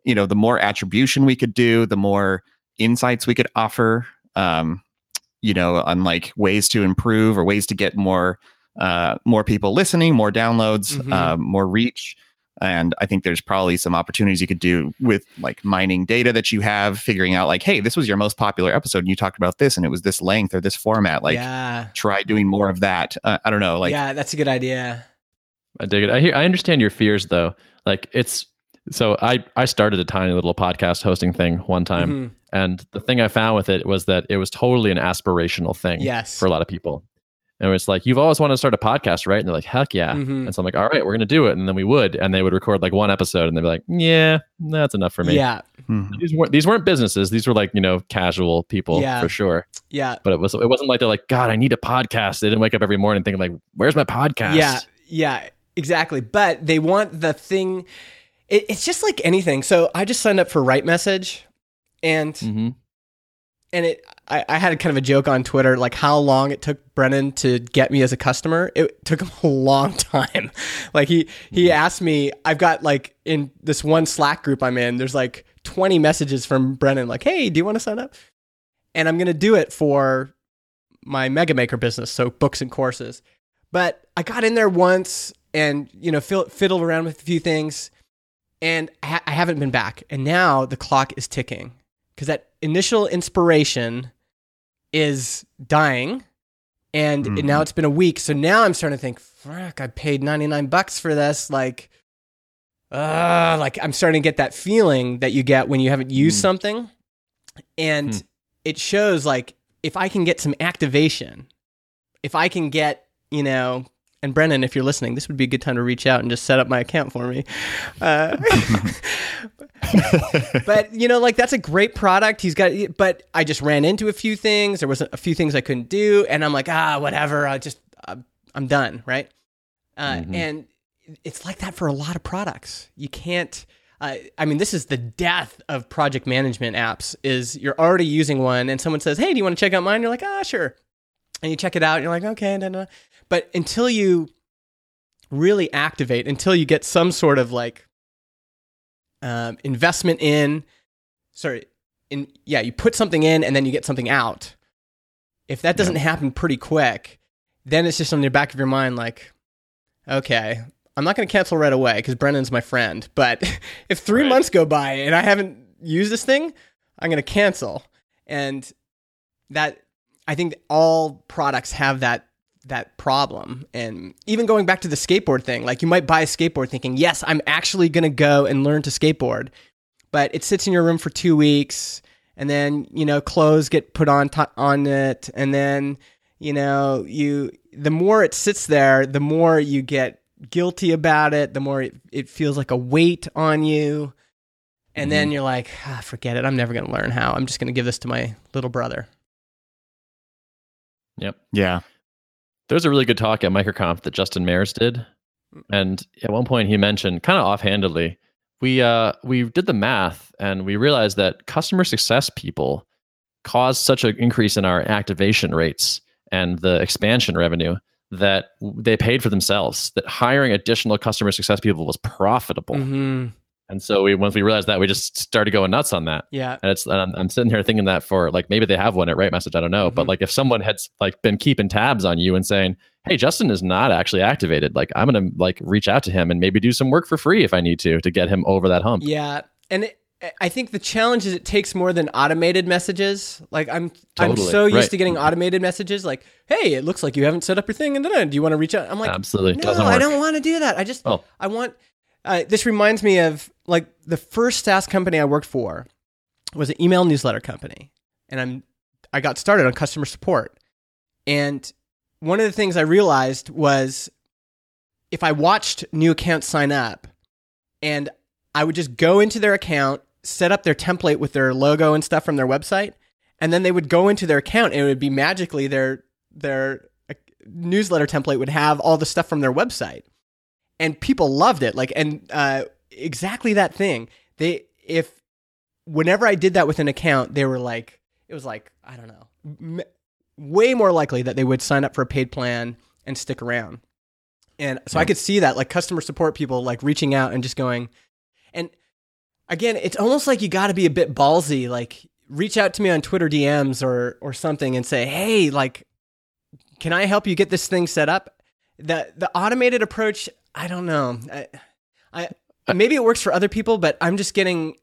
you know, the more attribution we could do, the more insights we could offer. Um, you know, on like ways to improve or ways to get more uh, more people listening, more downloads, Mhm. um, more reach. And I think there's probably some opportunities you could do with like mining data that you have, figuring out like, hey, this was your most popular episode, and you talked about this, and it was this length or this format. Like, yeah. try doing more of that. Uh, I don't know, like, yeah, that's a good idea. I dig it. I hear. I understand your fears though. Like it's so. I I started a tiny little podcast hosting thing one time, Mhm. and the thing I found with it was that it was totally an aspirational thing Yes. for a lot of people. And it's like you've always wanted to start a podcast, right? And they're like, heck yeah. Mhm. And so I'm like, all right, we're gonna do it. And then we would, and they would record like one episode, and they'd be like, yeah, that's enough for me. Yeah, mhm. These weren't these weren't businesses. These were like you know casual people Yeah. for sure. yeah, But it was it wasn't like they're like, God, I need a podcast. They didn't wake up every morning thinking like, where's my podcast? yeah, yeah, exactly. But they want the thing. It, it's just like anything. So I just signed up for RightMessage, and hmm and it I, I had kind of a joke on Twitter like how long it took Brennan to get me as a customer. It took him a long time. like he he asked me, I've got like in this one Slack group I'm in, there's like 20 messages from Brennan like, "Hey, do you want to sign up?" And I'm going to do it for my MegaMaker business, so books and courses. But I got in there once and you know fiddled around with a few things and I, ha- I haven't been back. And now the clock is ticking because that initial inspiration is dying and Mhm. now it's been a week so now i'm starting to think fuck i paid 99 bucks for this like uh like i'm starting to get that feeling that you get when you haven't used Mm. something and Hmm. it shows like if i can get some activation if i can get you know and brennan if you're listening this would be a good time to reach out and just set up my account for me. Uh, but you know like that's a great product. He's got but i just ran into a few things. There was a few things i couldn't do. And i'm like ah whatever. I just i'm done right? Uh, Mhm. and it's like that for a lot of products. You can't uh, i mean this is the death of project management apps is you're already using one and someone says hey do you want to check out mine? You're like ah sure. And you check it out and you're like okay da. But until you really activate until you get some sort of like um, investment in sorry in yeah you put something in and then you get something out. If that doesn't happen pretty quick then it's just on the back of your mind like okay i'm not going to cancel right away because brennan's my friend but if three Right. months go by and i haven't used this thing i'm going to cancel. And that i think all products have that that problem. And even going back to the skateboard thing like you might buy a skateboard thinking yes i'm actually going to go and learn to skateboard. But it sits in your room for two weeks and then you know clothes get put on to- on it and then you know you the more it sits there the more you get guilty about it the more it, it feels like a weight on you. And then you're like ah, forget it. I'm never going to learn how. I'm just going to give this to my little brother. Yep. yeah. There's a really good talk at MicroConf that Justin Mayers did, and at one point he mentioned, kind of offhandedly, we uh, we did the math and we realized that customer success people caused such an increase in our activation rates and the expansion revenue that they paid for themselves. That hiring additional customer success people was profitable, mm-hmm. And so we once we realized that, we just started going nuts on that. yeah And it's and I'm, I'm sitting here thinking that for like maybe they have one at RightMessage, I don't know. But Mhm. like if someone had like been keeping tabs on you and saying, "Hey, Justin is not actually activated," like I'm gonna like reach out to him and maybe do some work for free if I need to to get him over that hump. Yeah, and it, I think the challenge is it takes more than automated messages. Like I'm I'm so used Right. to getting automated messages like, "Hey, it looks like you haven't set up your thing and then do you want to reach out?" I'm like, Absolutely. "No, I don't want to do that. I just Oh. I want uh, this reminds me of like the first SaaS company I worked for was an email newsletter company. And I'm I got started on customer support. And one of the things I realized was if I watched new accounts sign up and I would just go into their account, set up their template with their logo and stuff from their website, and then they would go into their account and it would be magically their their uh, newsletter template would have all the stuff from their website. And people loved it. Like and uh, exactly that thing. They if whenever I did that with an account, they were like it was like, I don't know, m- way more likely that they would sign up for a paid plan and stick around. And so I could see that like customer support people like reaching out and just going, and again, it's almost like you got to be a bit ballsy. Like reach out to me on Twitter DMs or or something and say, hey, like, can I help you get this thing set up? The the automated approach, I don't know. I, I maybe it works for other people, but I'm just getting,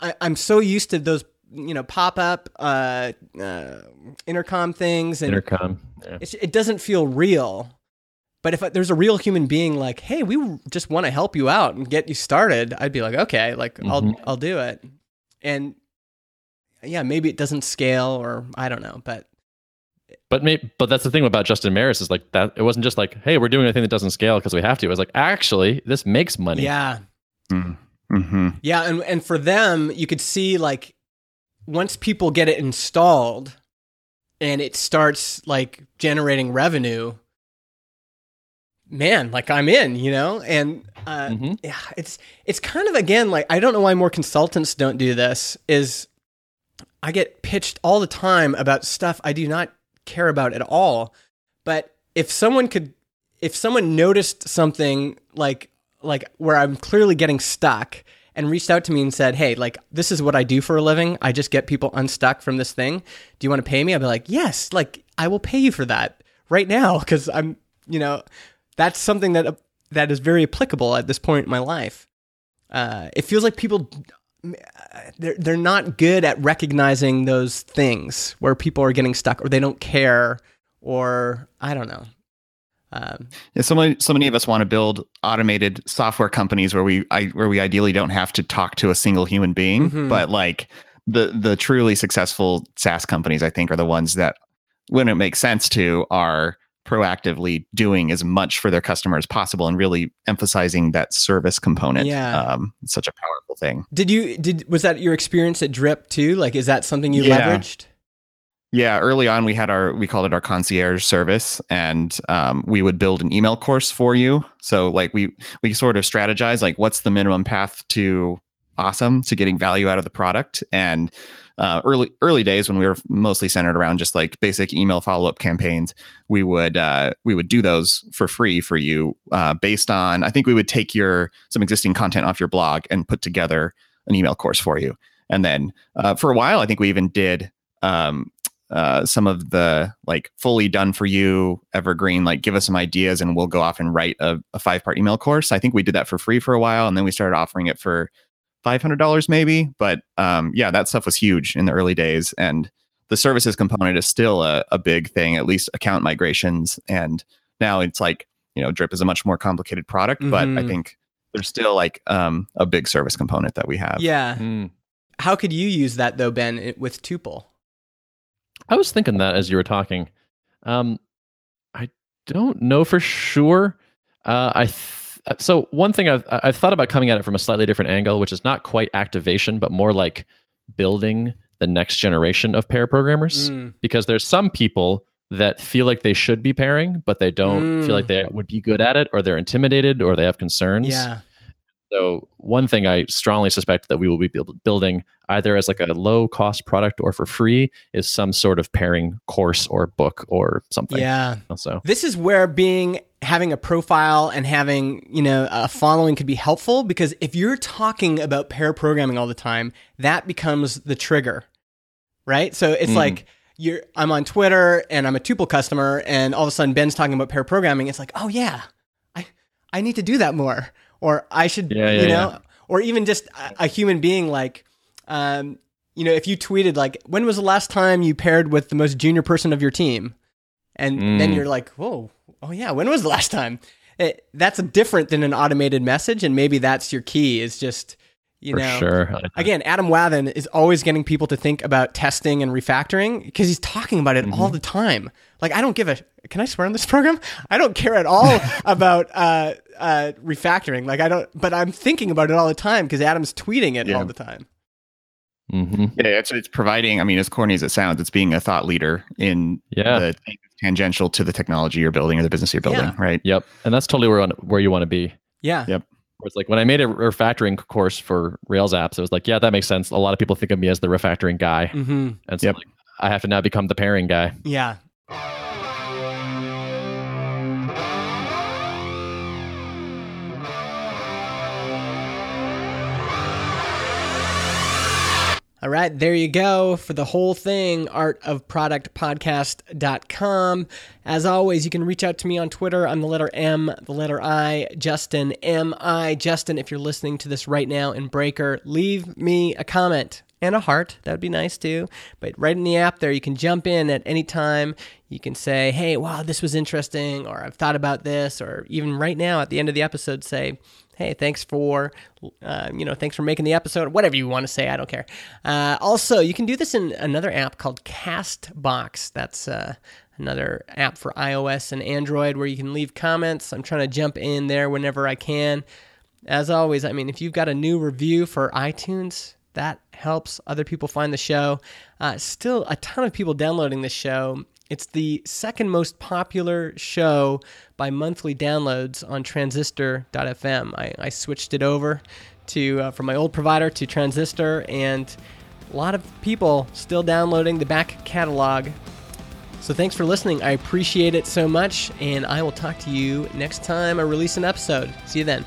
I, I'm so used to those you know pop up uh, uh, intercom things and Intercom. Yeah. it's, it doesn't feel real. But if there's a real human being like, "Hey, we just want to help you out and get you started," I'd be like, "Okay, like I'll Mhm. I'll do it." And yeah, maybe it doesn't scale, or I don't know, but But may, but that's the thing about Justin Maris is like that. It wasn't just like, hey, we're doing a thing that doesn't scale because we have to. It was like, actually, this makes money. yeah, Mm-hmm. yeah, and and for them, you could see like once people get it installed and it starts like generating revenue, man, like I'm in, you know, and uh, Mhm. yeah, it's it's kind of again like I don't know why more consultants don't do this. Is I get pitched all the time about stuff I do not care about at all. But if someone could, if someone noticed something like like where I'm clearly getting stuck and reached out to me and said, "Hey, like this is what I do for a living. I just get people unstuck from this thing. Do you want to pay me?" I'd be like, "Yes, like I will pay you for that right now because I'm, you know, that's something that that is very applicable at this point in my life. Uh, it feels like people they're they're not good at recognizing those things where people are getting stuck or they don't care or I don't know. Um, Yeah, so many, so many of us want to build automated software companies where we, I, where we ideally don't have to talk to a single human being. Mhm. But like the the truly successful SaaS companies, I think, are the ones that, when it makes sense to, are proactively doing as much for their customer as possible and really emphasizing that service component. Yeah. um, it's such a powerful thing. did you did was that your experience at Drip too? Like, is that something you Yeah. leveraged? Yeah, early on we had our we called it our concierge service, and um, we would build an email course for you. So like we we sort of strategize like what's the minimum path to awesome to getting value out of the product. And uh, early early days when we were mostly centered around just like basic email follow up campaigns, we would uh, we would do those for free for you uh, based on I think we would take your some existing content off your blog and put together an email course for you. And then uh, for a while, I think we even did um, uh, some of the like fully done for you evergreen like give us some ideas and we'll go off and write a, a five part email course i think we did that for free for a while and then we started offering it for $500 maybe but um, yeah that stuff was huge in the early days and the services component is still a, a big thing at least account migrations and now it's like you know drip is a much more complicated product but i Mhm. think there's still like um, a big service component that we have Yeah. Mm. How could you use that though, Ben, with Tuple? I was thinking that as you were talking. Um, I don't know for sure. Uh, I th- so one thing I've I've thought about coming at it from a slightly different angle, which is not quite activation, but more like building the next generation of pair programmers. Mm. Because there's some people that feel like they should be pairing, but they don't feel Mm. like they would be good at it, or they're intimidated, or they have concerns. Yeah. So one thing I strongly suspect that we will be build- building either as like a low cost product or for free is some sort of pairing course or book or something. Yeah. So This is where being having a profile and having, you know, a following could be helpful because if you're talking about pair programming all the time, that becomes the trigger. Right? So it's Mm. like you're I'm on Twitter and I'm a tuple customer and all of a sudden Ben's talking about pair programming. It's like, "Oh yeah. I I need to do that more." Or I should, Yeah, yeah, you know, yeah. or even just a, a human being like um, you know, if you tweeted like, "When was the last time you paired with the most junior person of your team?" and then Mm. you're like, "Whoa, oh yeah, when was the last time?" It, that's different than an automated message, and maybe that's your key. Is just you For know, sure. again, Adam Wathan is always getting people to think about testing and refactoring because he's talking about it Mm-hmm. all the time. Like, I don't give a. Can I swear on this program? I don't care at all about uh, uh, refactoring. Like, I don't. But I'm thinking about it all the time because Adam's tweeting it Yeah. all the time. hmm Yeah, it's it's providing. I mean, as corny as it sounds, it's being a thought leader in Yeah. the thing that's tangential to the technology you're building or the business you're building. Yeah. Right. Yep. And that's totally where where you want to be. Yeah. Yep. Where it's like when I made a refactoring course for Rails apps, it was like, yeah, that makes sense. A lot of people think of me as the refactoring guy, Mm-hmm. and so Yep. like, I have to now become the pairing guy. Yeah. All right, there you go for the whole thing, artofproductpodcast.com. As always, you can reach out to me on Twitter. I'm the letter M, the letter I, Justin, M I. Justin, if you're listening to this right now in Breaker, leave me a comment and a heart. That would be nice too. But right in the app there, you can jump in at any time. You can say, hey, wow, this was interesting, or I've thought about this, or even right now at the end of the episode, say, hey, thanks for, uh, you know, thanks for making the episode, whatever you want to say, I don't care. Uh, also, you can do this in another app called Castbox. That's uh, another app for iOS and Android where you can leave comments. I'm trying to jump in there whenever I can. As always, I mean, if you've got a new review for iTunes, that helps other people find the show. Uh, still, a ton of people downloading this show. It's the second most popular show by monthly downloads on Transistor.fm. I, I switched it over to uh, from my old provider to Transistor, and a lot of people still downloading the back catalog. So thanks for listening. I appreciate it so much, and I will talk to you next time I release an episode. See you then.